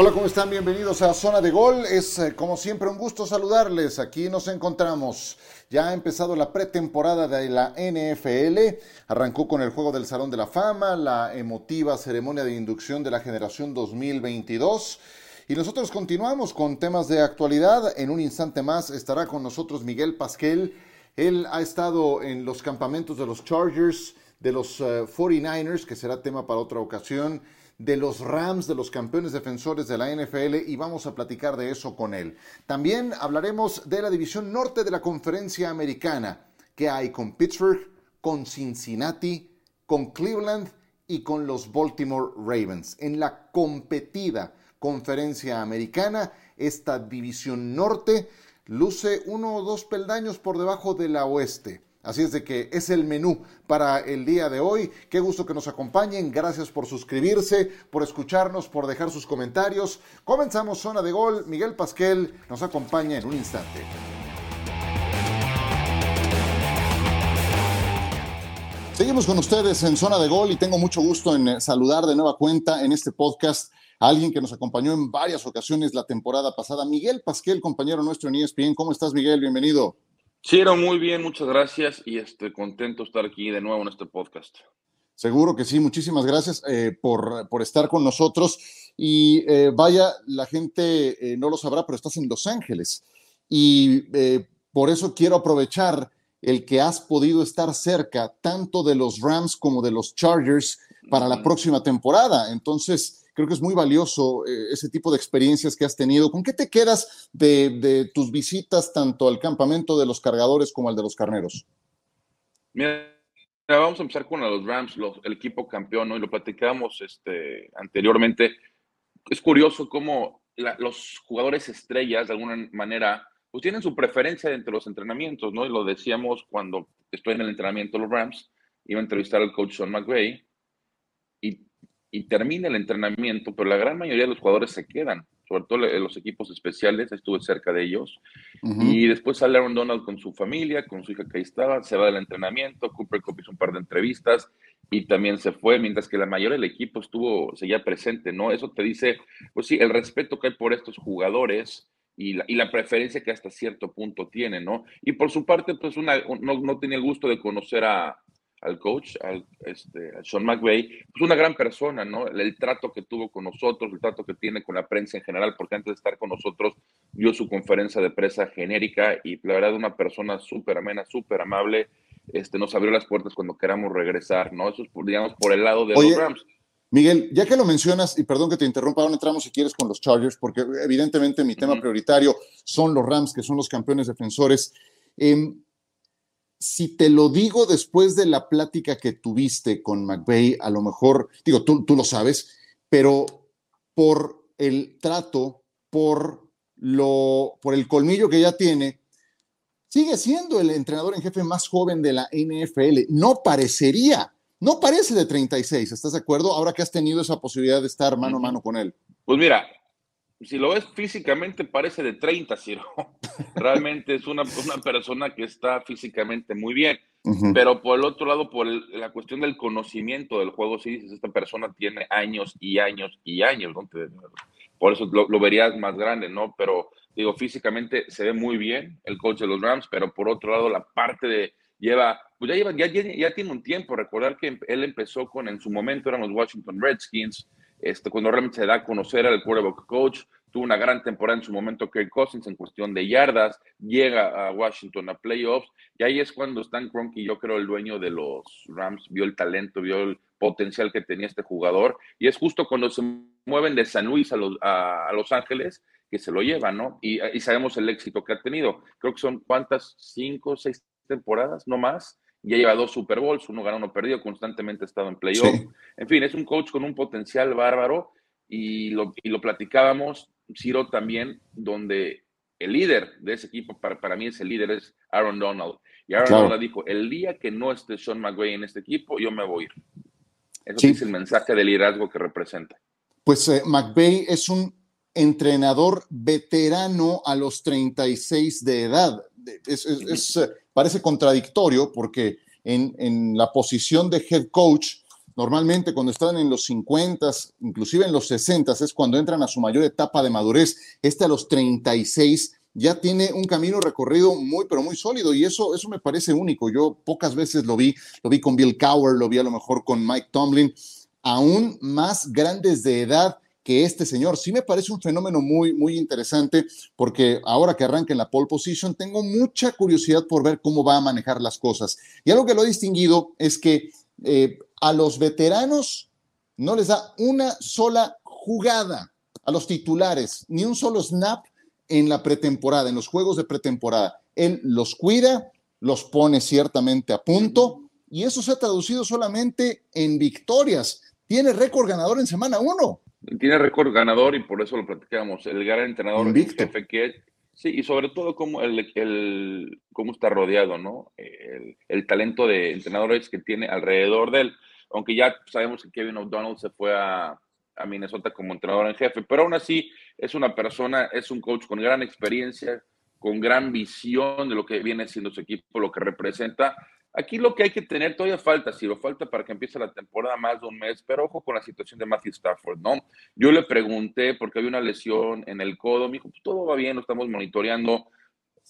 Hola, ¿cómo están? Bienvenidos a Zona de Gol. Es eh, como siempre un gusto saludarles. Aquí nos encontramos. Ya ha empezado la pretemporada de la NFL. Arrancó con el juego del Salón de la Fama, la emotiva ceremonia de inducción de la generación 2022. Y nosotros continuamos con temas de actualidad. En un instante más estará con nosotros Miguel Pasquel. Él ha estado en los campamentos de los Chargers, de los 49ers, eh, que será tema para otra ocasión de los Rams, de los campeones defensores de la NFL, y vamos a platicar de eso con él. También hablaremos de la división norte de la conferencia americana, que hay con Pittsburgh, con Cincinnati, con Cleveland y con los Baltimore Ravens. En la competida conferencia americana, esta división norte luce uno o dos peldaños por debajo de la oeste. Así es de que es el menú para el día de hoy. Qué gusto que nos acompañen. Gracias por suscribirse, por escucharnos, por dejar sus comentarios. Comenzamos zona de gol. Miguel Pasquel nos acompaña en un instante. Seguimos con ustedes en zona de gol y tengo mucho gusto en eh, saludar de nueva cuenta en este podcast a alguien que nos acompañó en varias ocasiones la temporada pasada, Miguel Pasquel, compañero nuestro en ESPN. ¿Cómo estás, Miguel? Bienvenido. Era muy bien, muchas gracias y estoy contento de estar aquí de nuevo en este podcast. Seguro que sí, muchísimas gracias eh, por, por, estar con nosotros. Y eh, vaya, la gente eh, no lo sabrá, pero estás en Los Ángeles. Y por eso quiero aprovechar el que has podido estar cerca tanto de los Rams como de los Chargers para la próxima temporada. Entonces, Creo que es muy valioso eh, ese tipo de experiencias que has tenido. ¿Con qué te quedas de, tus visitas tanto al campamento de los cargadores como al de los carneros? Mira, vamos a empezar con los Rams, el equipo campeón, ¿no? y lo platicamos este, anteriormente. Es curioso cómo los jugadores estrellas, de alguna manera, pues tienen su preferencia entre los entrenamientos, ¿no? Y lo decíamos cuando estoy en el entrenamiento de los Rams, iba a entrevistar al coach Sean McVay, y termina el entrenamiento, pero la gran mayoría de los jugadores se quedan, sobre todo los equipos especiales, estuve cerca de ellos, y después sale Aaron Donald con su familia, con su hija que ahí estaba, se va del entrenamiento, Cooper Cup hizo un par de entrevistas y también se fue, mientras que la mayoría del equipo estuvo, seguía presente, ¿no? Eso te dice, pues sí, el respeto que hay por estos jugadores, y la, y la, preferencia que hasta cierto punto tiene, ¿no? Y por su parte, pues una, no, no tenía el gusto de conocer a, al coach, al, este, Sean McVay, pues una gran persona, ¿no? El, trato que tuvo con nosotros, el trato que tiene con la prensa en general, porque antes de estar con nosotros dio su conferencia de prensa genérica y la verdad una persona súper amena, súper amable, este, nos abrió las puertas cuando queramos regresar, ¿no? Eso es, digamos, por el lado de los Rams. Miguel, ya que lo mencionas, y perdón que te interrumpa, ahora entramos si quieres con los Chargers, porque evidentemente mi tema prioritario son los Rams, que son los campeones defensores. Eh, si te lo digo después de la plática que tuviste con McVeigh, a lo mejor, digo, tú, tú lo sabes, pero por el trato, por, lo, por el colmillo que ya tiene, sigue siendo el entrenador en jefe más joven de la NFL. No parecería, no parece de 36, ¿estás de acuerdo? Ahora que has tenido esa posibilidad de estar mano a mano con él. Pues mira, si lo ves físicamente parece de 30, Ciro. Realmente es una, una persona que está físicamente muy bien. Pero por el otro lado, por la cuestión del conocimiento del juego, sí dices, esta persona tiene años y años y años, ¿no? por eso lo, verías más grande, ¿no? Pero digo, físicamente se ve muy bien el coach de los Rams, pero por otro lado, la parte de lleva, pues ya lleva, ya, ya, tiene un tiempo. Recordar que él empezó con, en su momento eran los Washington Redskins, este, cuando realmente se da a conocer al quarterback coach, tuvo una gran temporada en su momento Kirk Cousins en cuestión de yardas, llega a Washington a playoffs, y ahí es cuando Stan Kroenke, yo creo el dueño de los Rams, vio el talento, vio el potencial que tenía este jugador, y es justo cuando se mueven de San Luis a Los, a, los Ángeles que se lo llevan, ¿no? Y, y, sabemos el éxito que ha tenido. Creo que son cuántas, cinco, seis temporadas, no más, ya lleva dos Super Bowls, uno ganó, uno perdido, constantemente ha estado en playoff. En fin, es un coach con un potencial bárbaro y lo, y lo platicábamos, Ciro también, donde el líder de ese equipo, para, para mí es el líder, es Aaron Donald. Y Aaron Donald dijo, el día que no esté Sean McVay en este equipo, yo me voy a ir. Eso es el mensaje de liderazgo que representa. Pues eh, McVay es un entrenador veterano a los 36 de edad. Es, es, parece contradictorio porque en, en, la posición de head coach, Normalmente cuando están en los 50, inclusive en los 60, es cuando entran a su mayor etapa de madurez. Este a los 36 ya tiene un camino recorrido muy, pero muy sólido y eso, eso me parece único. Yo pocas veces lo vi, lo vi con Bill Cowher, lo vi a lo mejor con Mike Tomlin, aún más grandes de edad que este señor. Sí me parece un fenómeno muy, muy interesante porque ahora que arranca en la pole position, tengo mucha curiosidad por ver cómo va a manejar las cosas. Y algo que lo ha distinguido es que eh, a los veteranos no les da una sola jugada a los titulares, ni un solo snap en la pretemporada, en los juegos de pretemporada. Él los cuida, los pone ciertamente a punto y eso se ha traducido solamente en victorias. Tiene récord ganador en semana uno. Tiene récord ganador y por eso lo platicamos. El gran entrenador, el jefe que Sí, y sobre todo cómo, el, el, cómo está rodeado, ¿no? El, el, talento de entrenadores que tiene alrededor de él. Aunque ya sabemos que Kevin O'Donnell se fue a, a, Minnesota como entrenador en jefe, pero aún así es una persona, es un coach con gran experiencia, con gran visión de lo que viene siendo su equipo, lo que representa Aquí lo que hay que tener, todavía falta, si lo falta para que empiece la temporada más de un mes, pero ojo con la situación de Matthew Stafford, ¿no? Yo le pregunté porque había una lesión en el codo, me dijo, pues todo va bien, lo estamos monitoreando,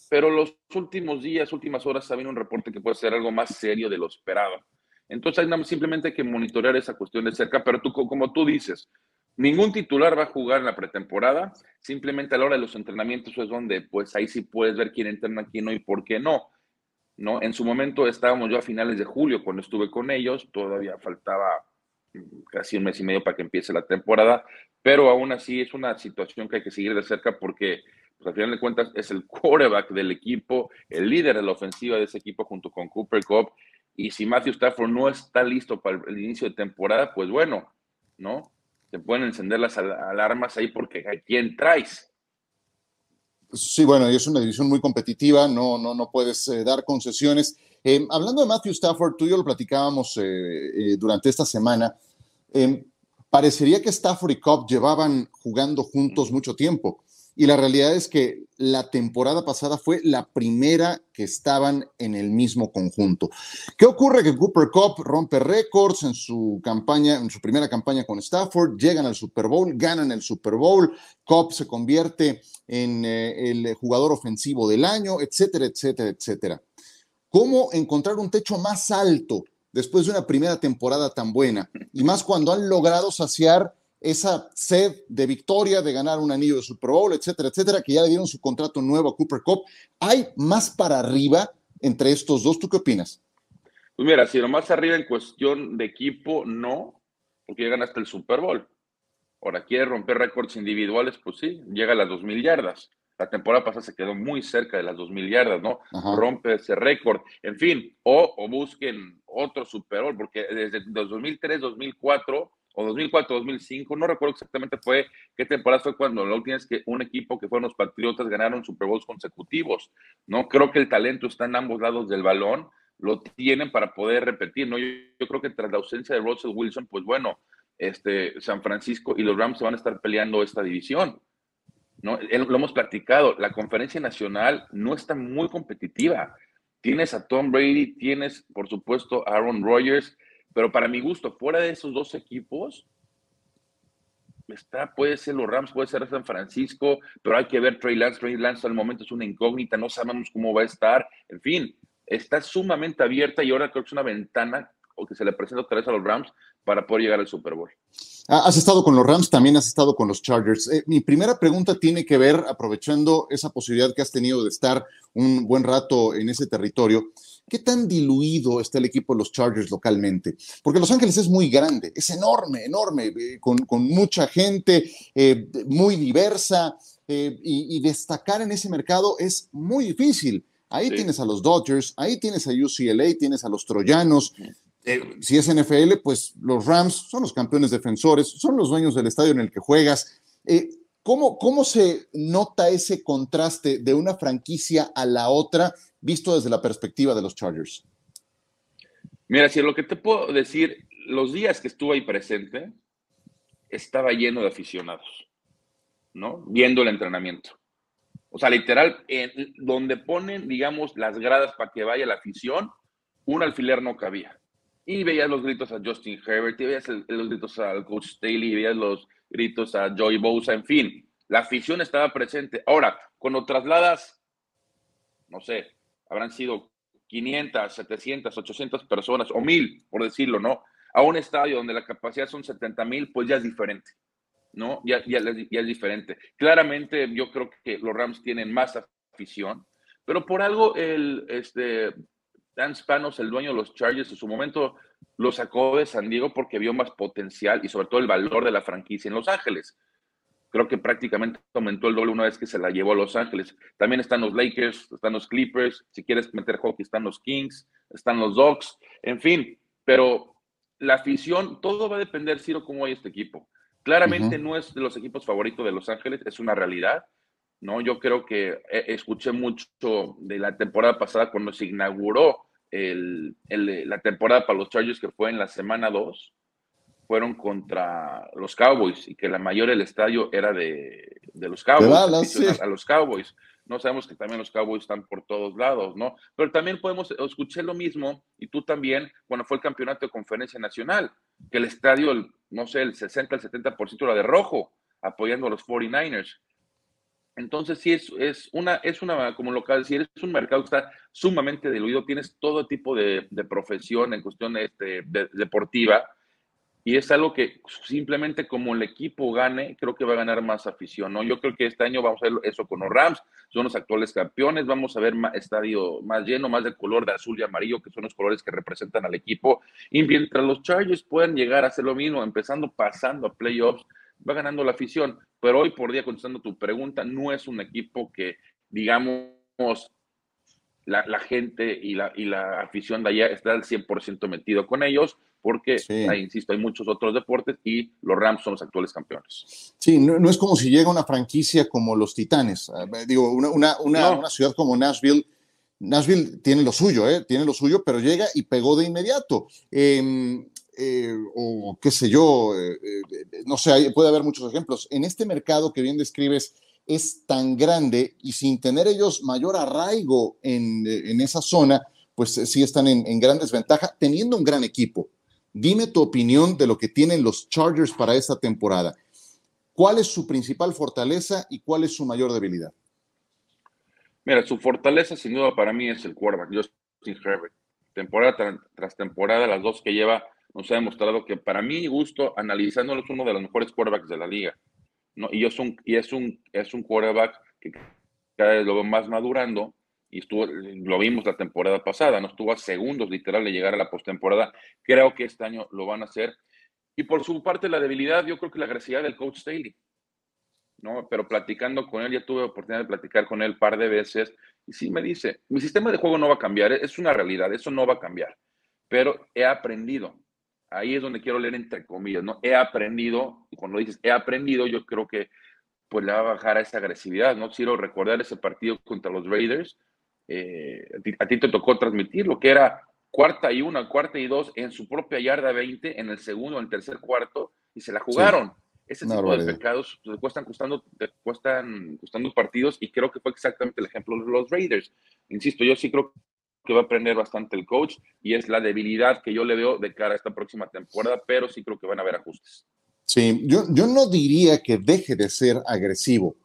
pero los últimos días, últimas horas, ha un reporte que puede ser algo más serio de lo esperado. Entonces, simplemente hay que monitorear esa cuestión de cerca, pero tú, como tú dices, ningún titular va a jugar en la pretemporada, simplemente a la hora de los entrenamientos es donde, pues ahí sí puedes ver quién entrena, quién no y por qué no ¿no? En su momento estábamos yo a finales de julio cuando estuve con ellos, todavía faltaba mm, casi un mes y medio para que empiece la temporada, pero aún así es una situación que hay que seguir de cerca porque pues, al final de cuentas es el quarterback del equipo, el líder de la ofensiva de ese equipo junto con Cooper Cup, y si Matthew Stafford no está listo para el inicio de temporada, pues bueno, ¿no? Se pueden encender las alarmas ahí porque ¿a quién? Sí, bueno, y es una división muy competitiva, no, no, no puedes eh, dar concesiones. Eh, hablando de Matthew Stafford, tú y yo lo platicábamos eh, durante esta semana. parecería que Stafford y Cobb llevaban jugando juntos mucho tiempo. Y la realidad es que la temporada pasada fue la primera que estaban en el mismo conjunto. ¿Qué ocurre? Que Cooper Cup rompe récords en su campaña, en su primera campaña con Stafford, llegan al Super Bowl, ganan el Super Bowl, Cup se convierte en eh, el jugador ofensivo del año, etcétera, etcétera, etcétera. ¿Cómo encontrar un techo más alto después de una primera temporada tan buena? Y más cuando han logrado saciar esa sed de victoria, de ganar un anillo de Super Bowl, etcétera, etcétera, que ya le dieron su contrato nuevo a Cooper Cup. ¿Hay más para arriba entre estos dos? ¿Tú qué opinas? Pues mira, si lo más arriba en cuestión de equipo, no, porque llegan hasta el Super Bowl. Ahora, quiere romper récords individuales, pues sí, llega a las 2.000 yardas. La temporada pasada se quedó muy cerca de las 2.000 yardas, ¿no? Rompe ese récord. En fin, o, o busquen otro Super Bowl, porque desde 2003, 2004 o 2004, 2005, no recuerdo exactamente fue qué temporada fue cuando última vez que un equipo que fueron los Patriotas ganaron Super Bowls consecutivos, ¿no? Creo que el talento está en ambos lados del balón, lo tienen para poder repetir, ¿no? Yo, creo que tras la ausencia de Russell Wilson, pues bueno, este, San Francisco y los Rams se van a estar peleando esta división, ¿no? Lo hemos platicado, la conferencia nacional no está muy competitiva. Tienes a Tom Brady, tienes, por supuesto, a Aaron Rodgers, pero para mi gusto, fuera de esos dos equipos, está, puede ser los Rams, puede ser San Francisco, pero hay que ver Trey Lance. Trey Lance al momento es una incógnita, no sabemos cómo va a estar. En fin, está sumamente abierta y ahora creo que es una ventana o que se le presenta otra vez a los Rams para poder llegar al Super Bowl. Ah, has estado con los Rams, también has estado con los Chargers. Eh, mi primera pregunta tiene que ver, aprovechando esa posibilidad que has tenido de estar un buen rato en ese territorio, ¿qué tan diluido está el equipo de los Chargers localmente? Porque Los Ángeles es muy grande, es enorme, enorme, eh, con, mucha gente, eh, muy diversa, y, destacar en ese mercado es muy difícil. Ahí tienes a los Dodgers, ahí tienes a UCLA, tienes a los Troyanos, eh, si es NFL, pues los Rams son los campeones defensores, son los dueños del estadio en el que juegas. Eh, ¿cómo, ¿Cómo se nota ese contraste de una franquicia a la otra visto desde la perspectiva de los Chargers? Mira, si lo que te puedo decir, los días que estuve ahí presente, estaba lleno de aficionados, ¿no? Viendo el entrenamiento. O sea, literal, en donde ponen, digamos, las gradas para que vaya la afición, un alfiler no cabía y veías los gritos a Justin Herbert, y veías los gritos al coach Staley, veías los gritos a Joey Bosa, en fin, la afición estaba presente. Ahora, cuando trasladas, no sé, habrán sido 500, 700, 800 personas, o 1000, por decirlo, ¿no? A un estadio donde la capacidad son 70 mil, pues ya es diferente, ¿no? Ya, ya, ya es diferente. Claramente, yo creo que los Rams tienen más afición, pero por algo el, este, Dan Spanos, el dueño de los Chargers, en su momento lo sacó de San Diego porque vio más potencial y sobre todo el valor de la franquicia en Los Ángeles. Creo que prácticamente aumentó el doble una vez que se la llevó a Los Ángeles. También están los Lakers, están los Clippers, si quieres meter hockey están los Kings, están los Dogs, en fin, pero la afición, todo va a depender, Ciro, cómo hay este equipo. Claramente no es de los equipos favoritos de Los Ángeles, es una realidad, ¿no? Yo creo que eh, escuché mucho de la temporada pasada cuando se inauguró el, la temporada para los Chargers que fue en la semana 2, fueron contra los Cowboys y que la mayor del estadio era de, de los Cowboys, a, los Cowboys. No sabemos que también los Cowboys están por todos lados, ¿no? Pero también podemos escuchar lo mismo, y tú también, cuando fue el campeonato de conferencia nacional, que el estadio, no sé, el 60, el 70% era de rojo, apoyando a los 49ers. Entonces, sí, es, es, una, es una, como lo acabas de decir, es un mercado que está sumamente diluido, tienes todo tipo de, profesión en cuestión este, deportiva, y es algo que simplemente como el equipo gane, creo que va a ganar más afición, ¿no? Yo creo que este año vamos a ver eso con los Rams, son los actuales campeones, vamos a ver más, estadio más lleno, más de color de azul y amarillo, que son los colores que representan al equipo, y mientras los Chargers puedan llegar a hacer lo mismo, empezando pasando a playoffs, va ganando la afición. Pero hoy por día, contestando tu pregunta, no es un equipo que, digamos, la, gente y la, y la afición de allá está al 100% metido con ellos, porque, insisto, hay muchos otros deportes y los Rams son los actuales campeones. Sí, no, es como si llega una franquicia como los Titanes. Eh, digo, una, una, una, ciudad como Nashville. Nashville tiene lo suyo, ¿eh? tiene lo suyo, pero llega y pegó de inmediato. Eh, eh, o qué sé yo, eh, eh, no sé, puede haber muchos ejemplos. En este mercado que bien describes es tan grande y sin tener ellos mayor arraigo en, esa zona, pues sí están en, en, gran desventaja, teniendo un gran equipo. Dime tu opinión de lo que tienen los Chargers para esta temporada. ¿Cuál es su principal fortaleza y cuál es su mayor debilidad? Mira, su fortaleza sin duda para mí es el quarterback, Justin Herbert. Temporada tras temporada, las dos que lleva nos ha demostrado que para mí gusto, analizándolo, es uno de los mejores quarterbacks de la liga. ¿no? Y, es un, y es, un, es un quarterback que cada vez lo veo más madurando y estuvo, lo vimos la temporada pasada, no estuvo a segundos literal de llegar a la postemporada. Creo que este año lo van a hacer. Y por su parte, la debilidad, yo creo que la agresividad del coach Staley. ¿no? Pero platicando con él, ya tuve oportunidad de platicar con él un par de veces, y sí me dice, mi sistema de juego no va a cambiar, es una realidad, eso no va a cambiar, pero he aprendido, ahí es donde quiero leer entre comillas, ¿no? He aprendido, y cuando dices he aprendido, yo creo que pues le va a bajar a esa agresividad, ¿no? Quiero recordar ese partido contra los Raiders, eh, a, ti, te tocó transmitir lo que era cuarta y una, cuarta y dos en su propia yarda 20, en el segundo, en el tercer cuarto, y se la jugaron. Ese tipo de pecados te cuestan costando, te cuestan costando partidos, y creo que fue exactamente el ejemplo de los Raiders. Insisto, yo sí creo que va a aprender bastante el coach y es la debilidad que yo le veo de cara a esta próxima temporada, pero sí creo que van a haber ajustes. Sí, yo, yo no diría que deje de ser agresivo,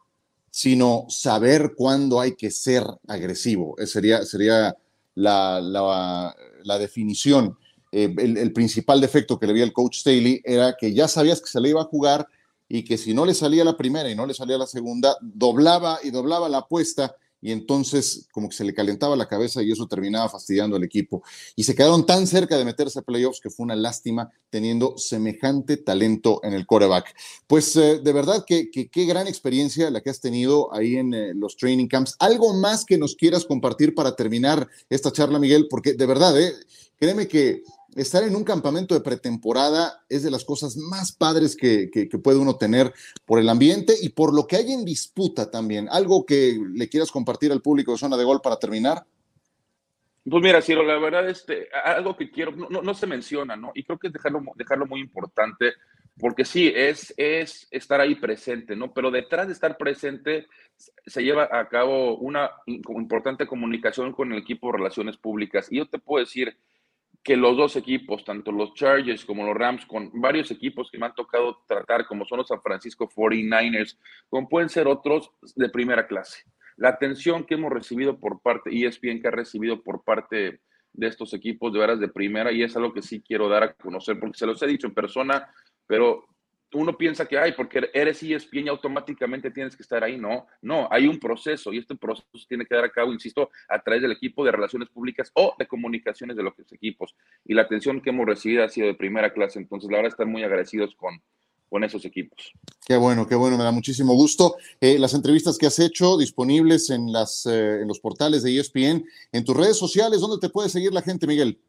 sino saber cuándo hay que ser agresivo. Esa sería, sería la, la, definición. Eh, el, el, principal defecto que le vi al coach Staley era que ya sabías que se le iba a jugar y que si no le salía la primera y no le salía la segunda, doblaba y doblaba la apuesta y entonces como que se le calentaba la cabeza y eso terminaba fastidiando al equipo. Y se quedaron tan cerca de meterse a playoffs que fue una lástima teniendo semejante talento en el quarterback. Pues eh, de verdad que qué gran experiencia la que has tenido ahí en eh, los training camps. ¿Algo más que nos quieras compartir para terminar esta charla, Miguel? Porque de verdad, eh, créeme que estar en un campamento de pretemporada es de las cosas más padres que, puede uno tener por el ambiente y por lo que hay en disputa también. ¿Algo que le quieras compartir al público de Zona de Gol para terminar? Pues mira, Ciro, la verdad, este, algo que quiero, no, se menciona, ¿no? Y creo que es dejarlo, dejarlo muy importante, porque sí, es, es estar ahí presente, ¿no? Pero detrás de estar presente se lleva a cabo una importante comunicación con el equipo de relaciones públicas. Y yo te puedo decir, que los dos equipos, tanto los Chargers como los Rams, con varios equipos que me han tocado tratar, como son los San Francisco 49ers, como pueden ser otros de primera clase. La atención que hemos recibido por parte, ESPN que ha recibido por parte de estos equipos de veras de primera, y es algo que sí quiero dar a conocer, porque se los he dicho en persona, pero uno piensa que, ay, porque eres ESPN y automáticamente tienes que estar ahí. No, no, hay un proceso y este proceso tiene que dar a cabo, insisto, a través del equipo de relaciones públicas o de comunicaciones de los equipos. Y la atención que hemos recibido ha sido de primera clase. Entonces, la verdad, están muy agradecidos con, con esos equipos. Qué bueno, qué bueno, me da muchísimo gusto. Eh, las entrevistas que has hecho disponibles en, las, eh, en los portales de ESPN, en tus redes sociales, ¿dónde te puede seguir la gente, Miguel?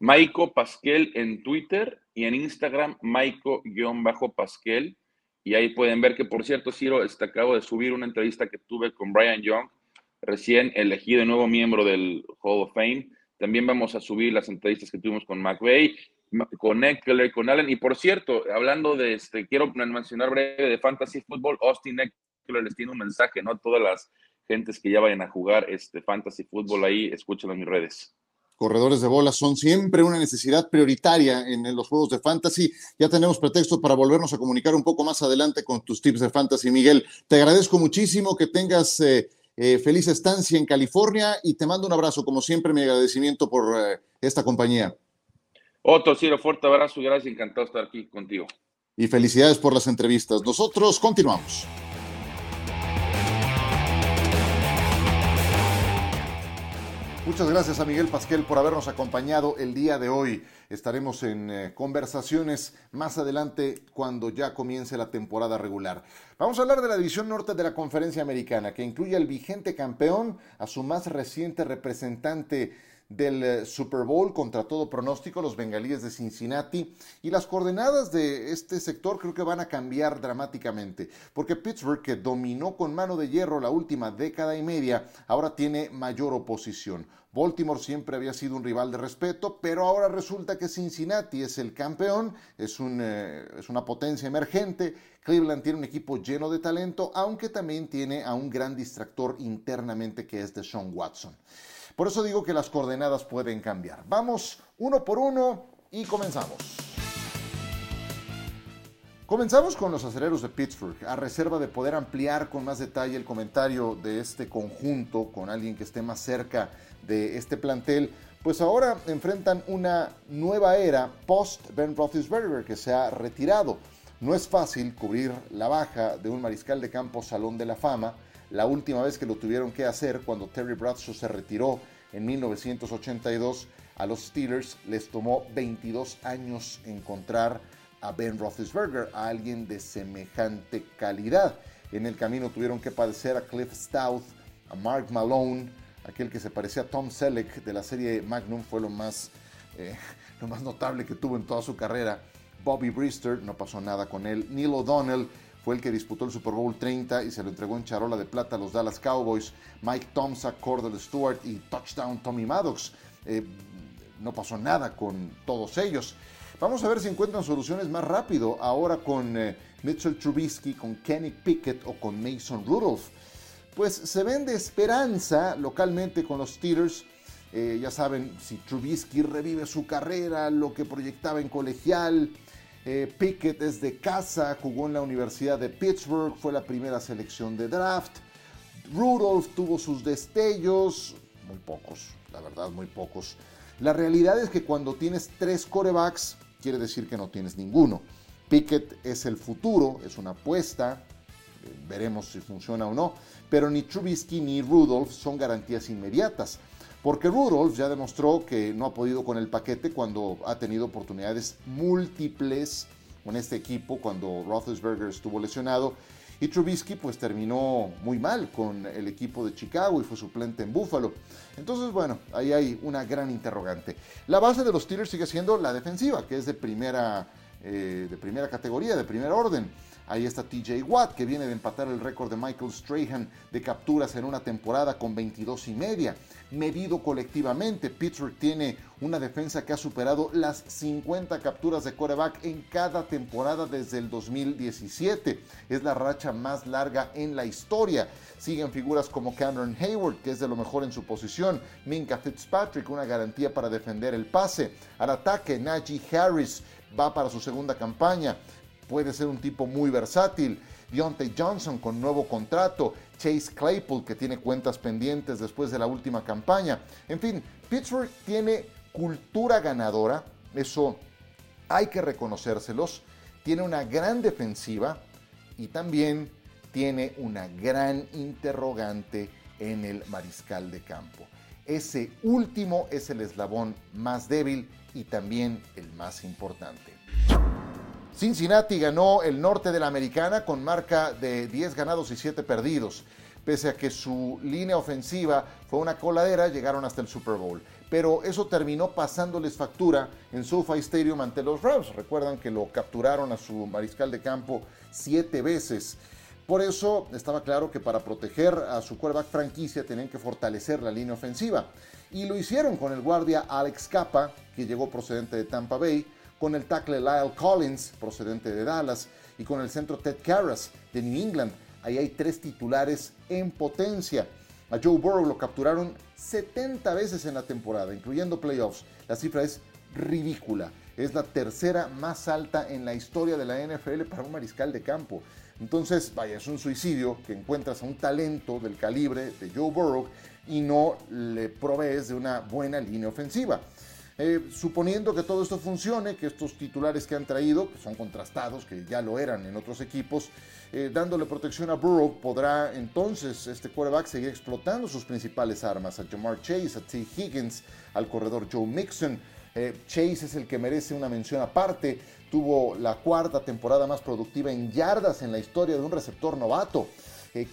Maiko Pasquel en Twitter y en Instagram, Maiko-Pasquel. Y ahí pueden ver que, por cierto, Ciro, este, acabo de subir una entrevista que tuve con Brian Young, recién elegido nuevo miembro del Hall of Fame. También vamos a subir las entrevistas que tuvimos con McVeigh, con Eckler, con Allen. Y por cierto, hablando de este, quiero mencionar breve de Fantasy Football, Austin Eckler les tiene un mensaje, ¿no? Todas las gentes que ya vayan a jugar este Fantasy Football ahí, escúchenlo en mis redes corredores de bola son siempre una necesidad prioritaria en, los juegos de fantasy. Ya tenemos pretexto para volvernos a comunicar un poco más adelante con tus tips de fantasy, Miguel. Te agradezco muchísimo que tengas eh, eh, feliz estancia en California y te mando un abrazo, como siempre, mi agradecimiento por eh, esta compañía. Otro, Ciro, fuerte abrazo y gracias, encantado estar aquí contigo. Y felicidades por las entrevistas. Nosotros continuamos. Muchas gracias a Miguel Pasquel por habernos acompañado el día de hoy. Estaremos en eh, conversaciones más adelante cuando ya comience la temporada regular. Vamos a hablar de la división norte de la conferencia americana, que incluye al vigente campeón, a su más reciente representante del eh, Super Bowl contra todo pronóstico, los bengalíes de Cincinnati. Y las coordenadas de este sector creo que van a cambiar dramáticamente, porque Pittsburgh, que dominó con mano de hierro la última década y media, ahora tiene mayor oposición. Baltimore siempre había sido un rival de respeto, pero ahora resulta que Cincinnati es el campeón, es, un, eh, es una potencia emergente. Cleveland tiene un equipo lleno de talento, aunque también tiene a un gran distractor internamente que es de Sean Watson. Por eso digo que las coordenadas pueden cambiar. Vamos uno por uno y comenzamos. Comenzamos con los aceleros de Pittsburgh, a reserva de poder ampliar con más detalle el comentario de este conjunto con alguien que esté más cerca de este plantel. Pues ahora enfrentan una nueva era post Ben Roethlisberger que se ha retirado. No es fácil cubrir la baja de un mariscal de campo Salón de la Fama la última vez que lo tuvieron que hacer, cuando Terry Bradshaw se retiró en 1982, a los Steelers les tomó 22 años encontrar a Ben Roethlisberger, a alguien de semejante calidad. En el camino tuvieron que padecer a Cliff Stout, a Mark Malone, aquel que se parecía a Tom Selleck de la serie Magnum, fue lo más, eh, lo más notable que tuvo en toda su carrera. Bobby Brister, no pasó nada con él. Neil O'Donnell, fue el que disputó el Super Bowl 30 y se lo entregó en charola de plata a los Dallas Cowboys. Mike Thompson, Cordell Stewart y touchdown Tommy Maddox. Eh, no pasó nada con todos ellos. Vamos a ver si encuentran soluciones más rápido ahora con eh, Mitchell Trubisky, con Kenny Pickett o con Mason Rudolph. Pues se vende esperanza localmente con los Steelers. Eh, ya saben, si Trubisky revive su carrera, lo que proyectaba en colegial, eh, Pickett es de casa, jugó en la Universidad de Pittsburgh, fue la primera selección de draft. Rudolph tuvo sus destellos, muy pocos, la verdad, muy pocos. La realidad es que cuando tienes tres corebacks, quiere decir que no tienes ninguno. Pickett es el futuro, es una apuesta, eh, veremos si funciona o no, pero ni Trubisky ni Rudolph son garantías inmediatas. Porque Rudolph ya demostró que no ha podido con el paquete cuando ha tenido oportunidades múltiples con este equipo, cuando Roethlisberger estuvo lesionado. Y Trubisky pues terminó muy mal con el equipo de Chicago y fue suplente en Buffalo. Entonces, bueno, ahí hay una gran interrogante. La base de los Steelers sigue siendo la defensiva, que es de primera, eh, de primera categoría, de primer orden. Ahí está TJ Watt, que viene de empatar el récord de Michael Strahan de capturas en una temporada con 22 y media. Medido colectivamente, Pittsburgh tiene una defensa que ha superado las 50 capturas de quarterback en cada temporada desde el 2017. Es la racha más larga en la historia. Siguen figuras como Cameron Hayward, que es de lo mejor en su posición. Minka Fitzpatrick, una garantía para defender el pase. Al ataque, Najee Harris va para su segunda campaña puede ser un tipo muy versátil. Deontay Johnson con nuevo contrato, Chase Claypool que tiene cuentas pendientes después de la última campaña. En fin, Pittsburgh tiene cultura ganadora, eso hay que reconocérselos. Tiene una gran defensiva y también tiene una gran interrogante en el mariscal de campo. Ese último es el eslabón más débil y también el más importante. Cincinnati ganó el norte de la americana con marca de 10 ganados y 7 perdidos. Pese a que su línea ofensiva fue una coladera, llegaron hasta el Super Bowl. Pero eso terminó pasándoles factura en SoFi Stadium ante los Rams. Recuerdan que lo capturaron a su mariscal de campo siete veces. Por eso estaba claro que para proteger a su quarterback franquicia tenían que fortalecer la línea ofensiva. Y lo hicieron con el guardia Alex Capa, que llegó procedente de Tampa Bay, con el tackle Lyle Collins, procedente de Dallas, y con el centro Ted Karras, de New England. Ahí hay tres titulares en potencia. A Joe Burrow lo capturaron 70 veces en la temporada, incluyendo playoffs. La cifra es ridícula. Es la tercera más alta en la historia de la NFL para un mariscal de campo. Entonces, vaya, es un suicidio que encuentras a un talento del calibre de Joe Burrow y no le provees de una buena línea ofensiva. Eh, suponiendo que todo esto funcione, que estos titulares que han traído, que son contrastados, que ya lo eran en otros equipos, eh, dándole protección a Burrow, podrá entonces este quarterback seguir explotando sus principales armas, a Jamar Chase, a T. Higgins, al corredor Joe Mixon. Eh, Chase es el que merece una mención aparte, tuvo la cuarta temporada más productiva en yardas en la historia de un receptor novato.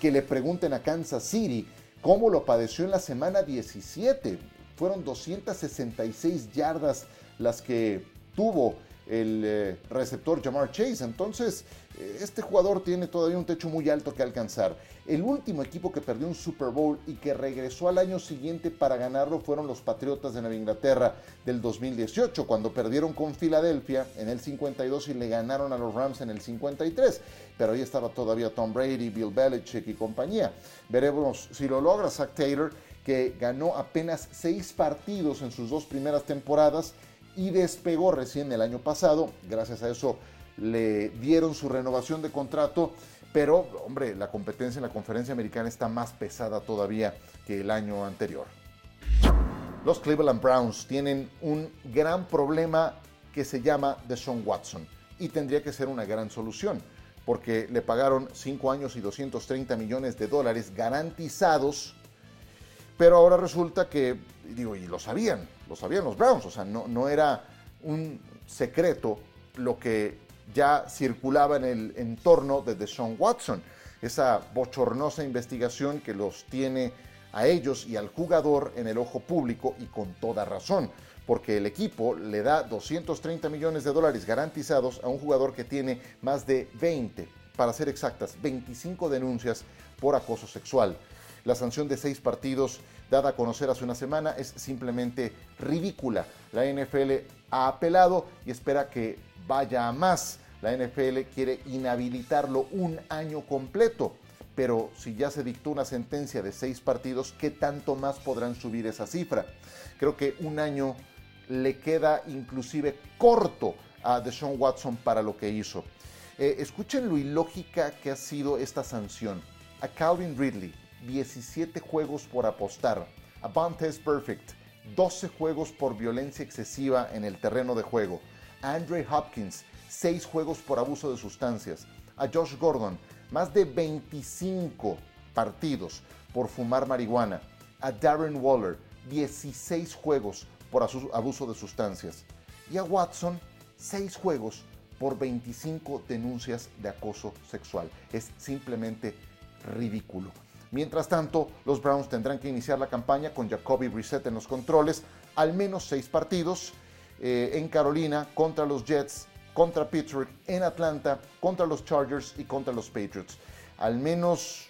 que le pregunten a Kansas City cómo lo padeció en la semana 17 fueron 266 yardas las que tuvo el eh, receptor Jamar Chase. Entonces, eh, este jugador tiene todavía un techo muy alto que alcanzar. El último equipo que perdió un Super Bowl y que regresó al año siguiente para ganarlo fueron los Patriotas de Nueva Inglaterra del 2018, cuando perdieron con Filadelfia en el 52 y le ganaron a los Rams en el 53. Pero ahí estaba todavía Tom Brady, Bill Belichick y compañía. Veremos si lo logra Zach Taylor que ganó apenas seis partidos en sus dos primeras temporadas y despegó recién el año pasado. Gracias a eso le dieron su renovación de contrato, pero hombre, la competencia en la conferencia americana está más pesada todavía que el año anterior. Los Cleveland Browns tienen un gran problema que se llama Deshaun Watson y tendría que ser una gran solución porque le pagaron 5 años y 230 millones de dólares garantizados pero ahora resulta que, digo, y lo sabían, lo sabían los Browns, o sea, no, no era un secreto lo que ya circulaba en el entorno de Deshaun Watson, esa bochornosa investigación que los tiene a ellos y al jugador en el ojo público y con toda razón, porque el equipo le da 230 millones de dólares garantizados a un jugador que tiene más de 20, para ser exactas, 25 denuncias por acoso sexual. La sanción de seis partidos dada a conocer hace una semana es simplemente ridícula. La NFL ha apelado y espera que vaya a más. La NFL quiere inhabilitarlo un año completo. Pero si ya se dictó una sentencia de seis partidos, ¿qué tanto más podrán subir esa cifra? Creo que un año le queda inclusive corto a Deshaun Watson para lo que hizo. Eh, escuchen lo ilógica que ha sido esta sanción. A Calvin Ridley, 17 juegos por apostar. A Bontes Perfect, 12 juegos por violencia excesiva en el terreno de juego. A Andre Hopkins, 6 juegos por abuso de sustancias. A Josh Gordon, más de 25 partidos por fumar marihuana. A Darren Waller, 16 juegos por abuso de sustancias. Y a Watson, 6 juegos por 25 denuncias de acoso sexual. Es simplemente ridículo. Mientras tanto, los Browns tendrán que iniciar la campaña con Jacoby Brissett en los controles, al menos seis partidos eh, en Carolina contra los Jets, contra Pittsburgh, en Atlanta, contra los Chargers y contra los Patriots. Al menos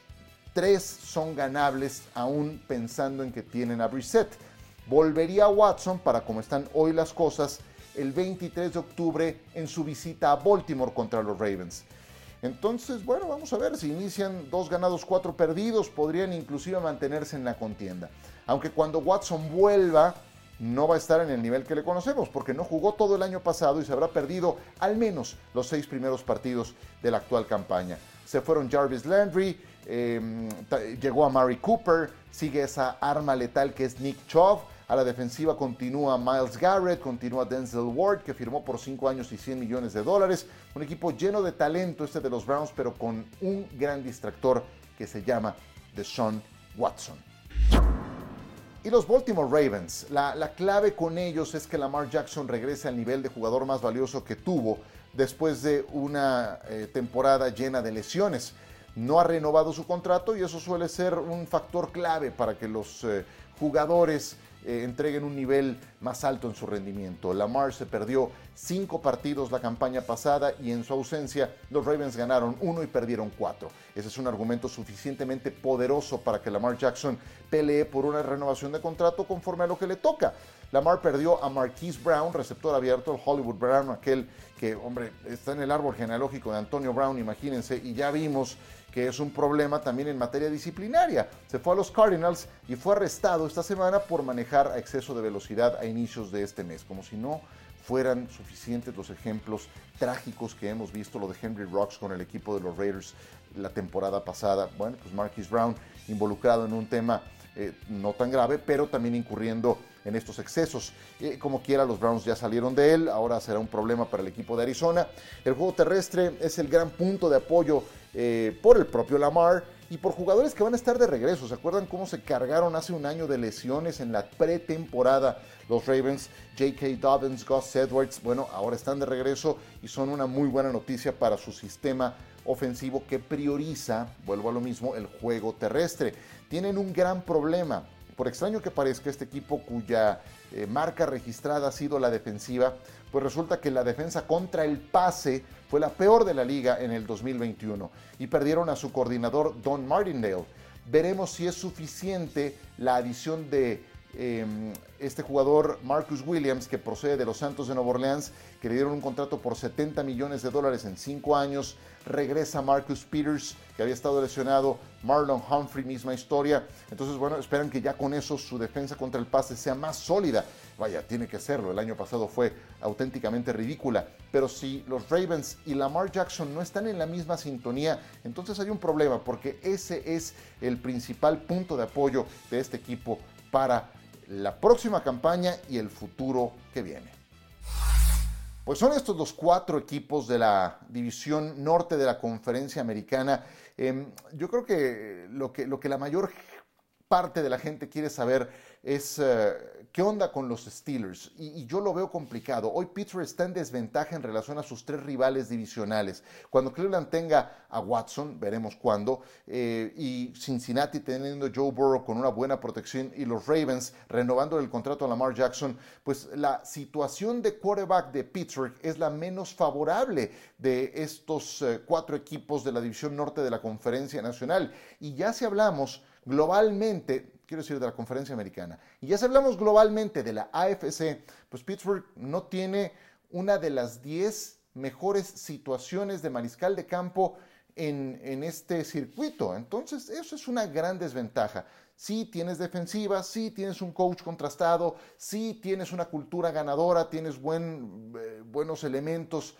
tres son ganables aún pensando en que tienen a Brissett. Volvería a Watson para como están hoy las cosas el 23 de octubre en su visita a Baltimore contra los Ravens. Entonces, bueno, vamos a ver si inician dos ganados, cuatro perdidos, podrían inclusive mantenerse en la contienda. Aunque cuando Watson vuelva, no va a estar en el nivel que le conocemos, porque no jugó todo el año pasado y se habrá perdido al menos los seis primeros partidos de la actual campaña. Se fueron Jarvis Landry, em, llegó a Murray Cooper, sigue esa arma letal que es Nick Chubb. A la defensiva continúa Miles Garrett, continúa Denzel Ward, que firmó por 5 años y 100 millones de dólares. Un equipo lleno de talento este de los Browns, pero con un gran distractor que se llama Deshaun Watson. Y los Baltimore Ravens, la, clave con ellos es que Lamar Jackson regrese al nivel de jugador más valioso que tuvo después de una eh, temporada llena de lesiones. No ha renovado su contrato y eso suele ser un factor clave para que los eh, jugadores eh, entreguen un nivel más alto en su rendimiento. Lamar se perdió cinco partidos la campaña pasada y en su ausencia los Ravens ganaron uno y perdieron cuatro. Ese es un argumento suficientemente poderoso para que Lamar Jackson pelee por una renovación de contrato conforme a lo que le toca. Lamar perdió a Marquise Brown, receptor abierto, el Hollywood Brown, aquel que, hombre, está en el árbol genealógico de Antonio Brown, imagínense, y ya vimos que es un problema también en materia disciplinaria. Se fue a los Cardinals y fue arrestado esta semana por manejar a exceso de velocidad a inicios de este mes, como si no fueran suficientes los ejemplos trágicos que hemos visto, lo de Henry Rocks con el equipo de los Raiders la temporada pasada. Bueno, pues Marquis Brown involucrado en un tema eh, no tan grave, pero también incurriendo en estos excesos. Eh, como quiera, los Browns ya salieron de él, ahora será un problema para el equipo de Arizona. El juego terrestre es el gran punto de apoyo eh, por el propio Lamar y por jugadores que van a estar de regreso. ¿Se acuerdan cómo se cargaron hace un año de lesiones en la pretemporada los Ravens? J.K. Dobbins, Gus Edwards, bueno, ahora están de regreso y son una muy buena noticia para su sistema ofensivo que prioriza, vuelvo a lo mismo, el juego terrestre. Tienen un gran problema por extraño que parezca, este equipo cuya eh, marca registrada ha sido la defensiva, pues resulta que la defensa contra el pase fue la peor de la liga en el 2021 y perdieron a su coordinador Don Martindale. Veremos si es suficiente la adición de em, este jugador Marcus Williams, que procede de los Santos de Nueva Orleans, que le dieron un contrato por 70 millones de dólares en 5 años. Regresa Marcus Peters, que había estado lesionado. Marlon Humphrey, misma historia. Entonces, bueno, esperan que ya con eso su defensa contra el pase sea más sólida. Vaya, tiene que serlo. El año pasado fue auténticamente ridícula. Pero si los Ravens y Lamar Jackson no están en la misma sintonía, entonces hay un problema, porque ese es el principal punto de apoyo de este equipo para la próxima campaña y el futuro que viene. Pues son estos los cuatro equipos de la división norte de la conferencia americana. Em, yo creo que lo, que lo que la mayor parte de la gente quiere saber es eh, qué onda con los Steelers. Y, yo lo veo complicado. Hoy Pittsburgh está en desventaja en relación a sus tres rivales divisionales. Cuando Cleveland tenga a Watson, veremos cuándo, eh, y Cincinnati teniendo Joe Burrow con una buena protección y los Ravens renovando el contrato a Lamar Jackson, pues la situación de quarterback de Pittsburgh es la menos favorable de estos eh, cuatro equipos de la división norte de la conferencia nacional. Y ya si hablamos globalmente, quiero decir de la conferencia americana, y ya si hablamos globalmente de la AFC, pues Pittsburgh no tiene una de las 10 mejores situaciones de mariscal de campo en, en, este circuito. Entonces, eso es una gran desventaja. Si tienes defensiva, si tienes un coach contrastado, si tienes una cultura ganadora, tienes buen, eh, buenos elementos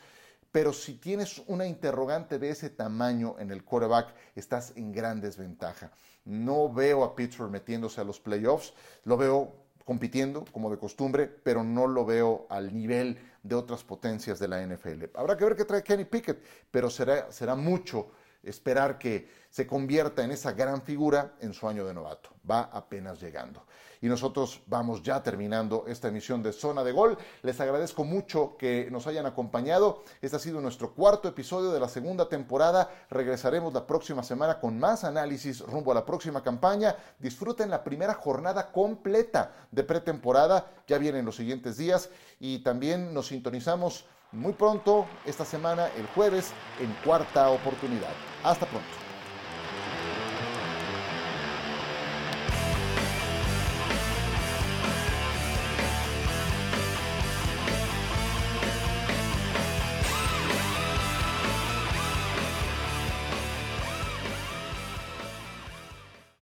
pero si tienes una interrogante de ese tamaño en el quarterback, estás en gran desventaja. No veo a Pittsburgh metiéndose a los playoffs, lo veo compitiendo como de costumbre, pero no lo veo al nivel de otras potencias de la NFL. Habrá que ver qué trae Kenny Pickett, pero será, será mucho esperar que se convierta en esa gran figura en su año de novato. Va apenas llegando. Y nosotros vamos ya terminando esta emisión de Zona de Gol. Les agradezco mucho que nos hayan acompañado. Este ha sido nuestro cuarto episodio de la segunda temporada. Regresaremos la próxima semana con más análisis rumbo a la próxima campaña. Disfruten la primera jornada completa de pretemporada. Ya vienen los siguientes días y también nos sintonizamos muy pronto, esta semana, el jueves, en cuarta oportunidad. Hasta pronto.